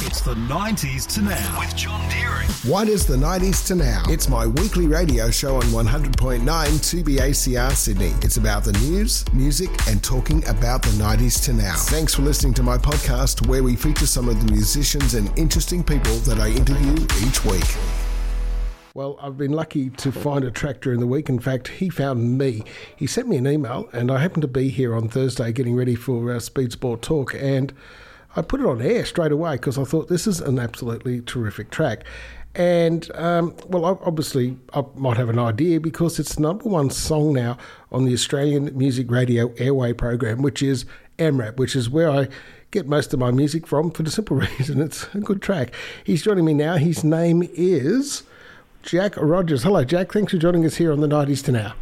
It's the 90s to now with John Deering. What is the 90s to now? It's my weekly radio show on 100.9 2BACR Sydney. It's about the news, music, and talking about the 90s to now. Thanks for listening to my podcast where we feature some of the musicians and interesting people that I interview each week. Well, I've been lucky to find a track during the week. In fact, he found me. He sent me an email, and I happened to be here on Thursday getting ready for uh, Speed Sport Talk, and I put it on air straight away because I thought this is an absolutely terrific track. And, um, well, obviously, I might have an idea because it's number one song now on the Australian Music Radio Airway program, which is AMRAP, which is where I get most of my music from for the simple reason it's a good track. He's joining me now. His name is Jack Rogers. Hello, Jack. Thanks for joining us here on the 90s to now.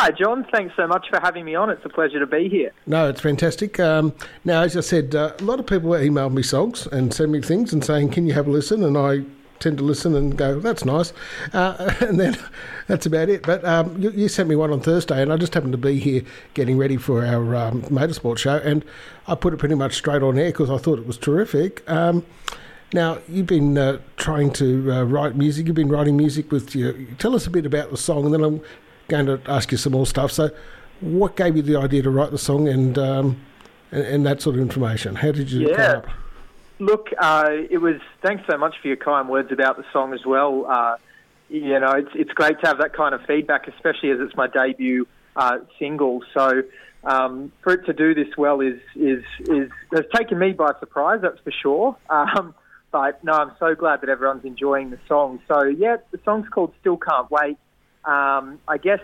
Hi, John. Thanks so much for having me on. It's a pleasure to be here. No, it's fantastic. Um, now, as I said, uh, a lot of people email me songs and send me things and saying, "Can you have a listen?" And I tend to listen and go, "That's nice," uh, and then that's about it. But um, you, you, sent me one on Thursday, and I just happened to be here getting ready for our um, motorsport show, and I put it pretty much straight on air because I thought it was terrific. Um, now, you've been uh, trying to uh, write music. You've been writing music with you. Tell us a bit about the song, and then I'm going to ask you some more stuff. So, what gave you the idea to write the song and um, and, and, that sort of information? How did you yeah. come up? Look, uh, it was. Thanks so much for your kind words about the song as well. Uh, you know, it's it's great to have that kind of feedback, especially as it's my debut uh, single. So. Um, for it to do this well is, is is has taken me by surprise. That's for sure. Um, but no, I'm so glad that everyone's enjoying the song. So yeah, the song's called "Still Can't Wait." Um, I guess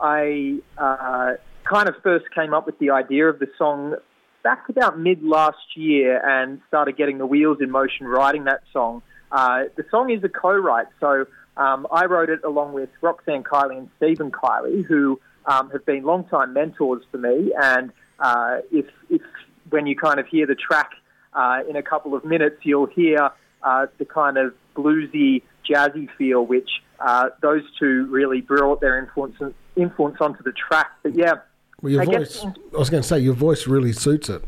I uh, kind of first came up with the idea of the song back about mid last year and started getting the wheels in motion writing that song. Uh, the song is a co-write, so um, I wrote it along with Roxanne Kiley and Stephen Kiley, who um, have been long-time mentors for me. And uh, if, if when you kind of hear the track uh, in a couple of minutes, you'll hear uh, the kind of bluesy, jazzy feel, which uh, those two really brought their influence influence onto the track. But yeah, well, your I voice. Guess, I was going to say your voice really suits it.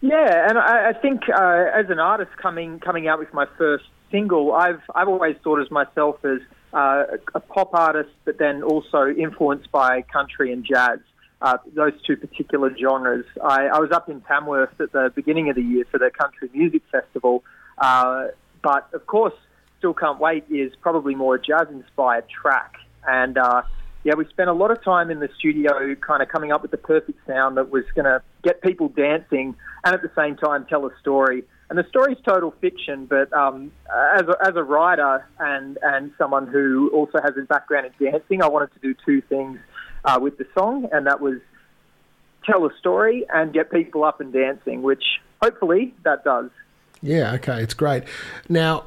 Yeah, and I, I think uh, as an artist coming coming out with my first single, I've I've always thought of myself as uh, a pop artist, but then also influenced by country and jazz. Uh, those two particular genres. I, I, was up in Tamworth at the beginning of the year for the Country Music Festival, uh, but of course, Still Can't Wait is probably more a jazz inspired track. And uh, yeah, we spent a lot of time in the studio kind of coming up with the perfect sound that was going to get people dancing and at the same time tell a story. And the story's total fiction, but um, as, a, as a writer and, and someone who also has a background in dancing, I wanted to do two things uh, with the song, and that was tell a story and get people up and dancing, which hopefully that does. Yeah, okay, it's great. Now,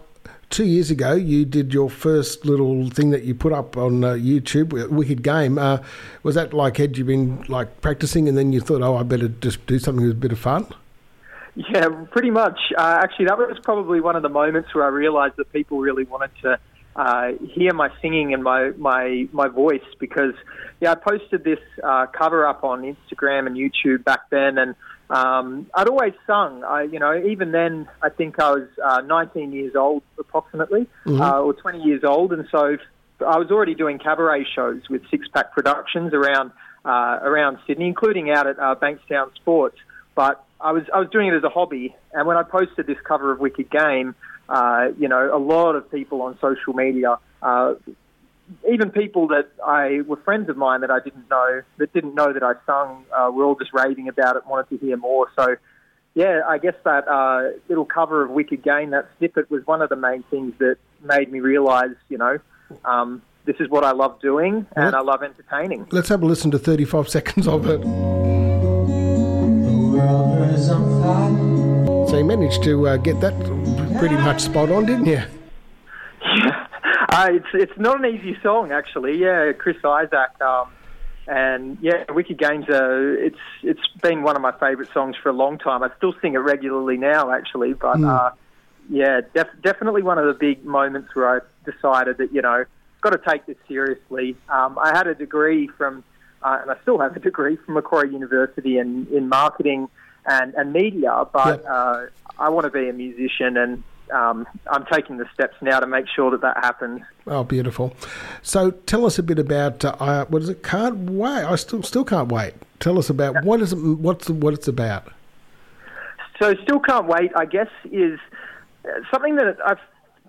two years ago, you did your first little thing that you put up on uh, YouTube, Wicked Game. Uh, was that like had you been like practicing, and then you thought, oh, I better just do something with a bit of fun? Yeah, pretty much. Uh, actually, that was probably one of the moments where I realised that people really wanted to uh, hear my singing and my, my, my voice because, yeah, I posted this uh, cover up on Instagram and YouTube back then, and um, I'd always sung. I, you know, even then, I think I was uh, 19 years old, approximately, mm-hmm. uh, or 20 years old, and so I was already doing cabaret shows with Six Pack Productions around uh, around Sydney, including out at uh, Bankstown Sports. But I was I was doing it as a hobby, and when I posted this cover of Wicked Game, uh, you know, a lot of people on social media uh, even people that I were friends of mine that I didn't know that didn't know that I sung uh, were all just raving about it, wanted to hear more. So, yeah, I guess that uh, little cover of Wicked Game, that snippet, was one of the main things that made me realise, you know, um, this is what I love doing and I love entertaining. Let's have a listen to 35 seconds of it. So you managed to uh, get that pretty much spot on, didn't you? Yeah. Uh, it's it's not an easy song actually. Yeah, Chris Isaak. Um, and yeah, Wicked Games. Uh, it's it's been one of my favourite songs for a long time. I still sing it regularly now, actually. But mm. uh, yeah, def- definitely one of the big moments where I decided that you know got to take this seriously. Um, I had a degree from, uh, and I still have a degree from Macquarie University in in marketing and, and media, but Yep. uh, I want to be a musician, and um, I'm taking the steps now to make sure that that happens. Oh, beautiful. So tell us a bit about uh, what is it? Can't wait. I still still can't wait. Tell us about what is it, what's what it's about. So, still can't wait. I guess is uh, something that I've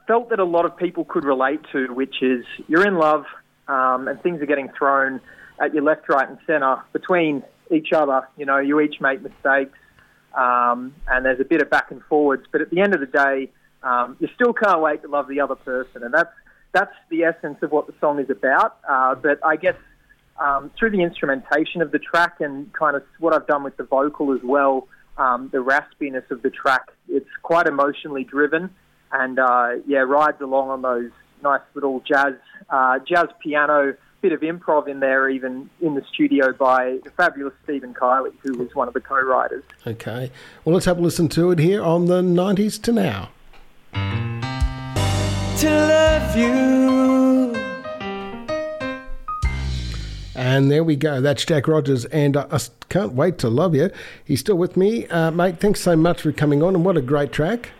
felt that a lot of people could relate to, which is you're in love, um, and things are getting thrown at your left, right, and centre between each other. You know, you each make mistakes, um, and there's a bit of back and forwards. But at the end of the day, um, you still can't wait to love the other person, and that's that's the essence of what the song is about. Uh, but I guess um, through the instrumentation of the track and kind of what I've done with the vocal as well, um, the raspiness of the track, it's quite emotionally driven, and uh, yeah, rides along on those nice little jazz uh, jazz piano. Bit of improv in there, even in the studio by the fabulous Stephen Kiley, who was one of the co-writers. Okay. Well, let's have a listen to it here on the 90s to now. to love you. And there we go. That's Jack Rogers, and I can't wait to love you. He's still with me, uh, mate. Thanks so much for coming on, and what a great track.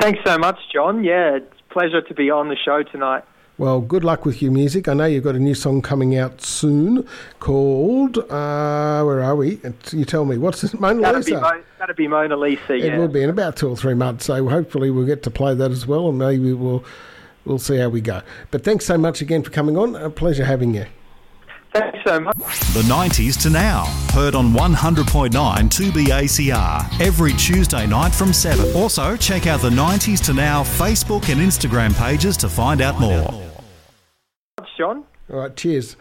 Thanks so much, John. Yeah, it's a pleasure to be on the show tonight. Well, good luck with your music. I know you've got a new song coming out soon called uh, where are we? It's- You tell me. What's it? Mona That'd be, Lisa. Mo- that'd be Mona Lisa. It Yeah. will be in about two or three months, so hopefully we'll get to play that as well, and maybe we'll we'll see how we go. But thanks so much again for coming on. A pleasure having you. Thanks so much. The 90s to now. Heard on 100.9 2BACR every Tuesday night from 7. Also, check out the 90s to now Facebook and Instagram pages to find out more. All right, cheers.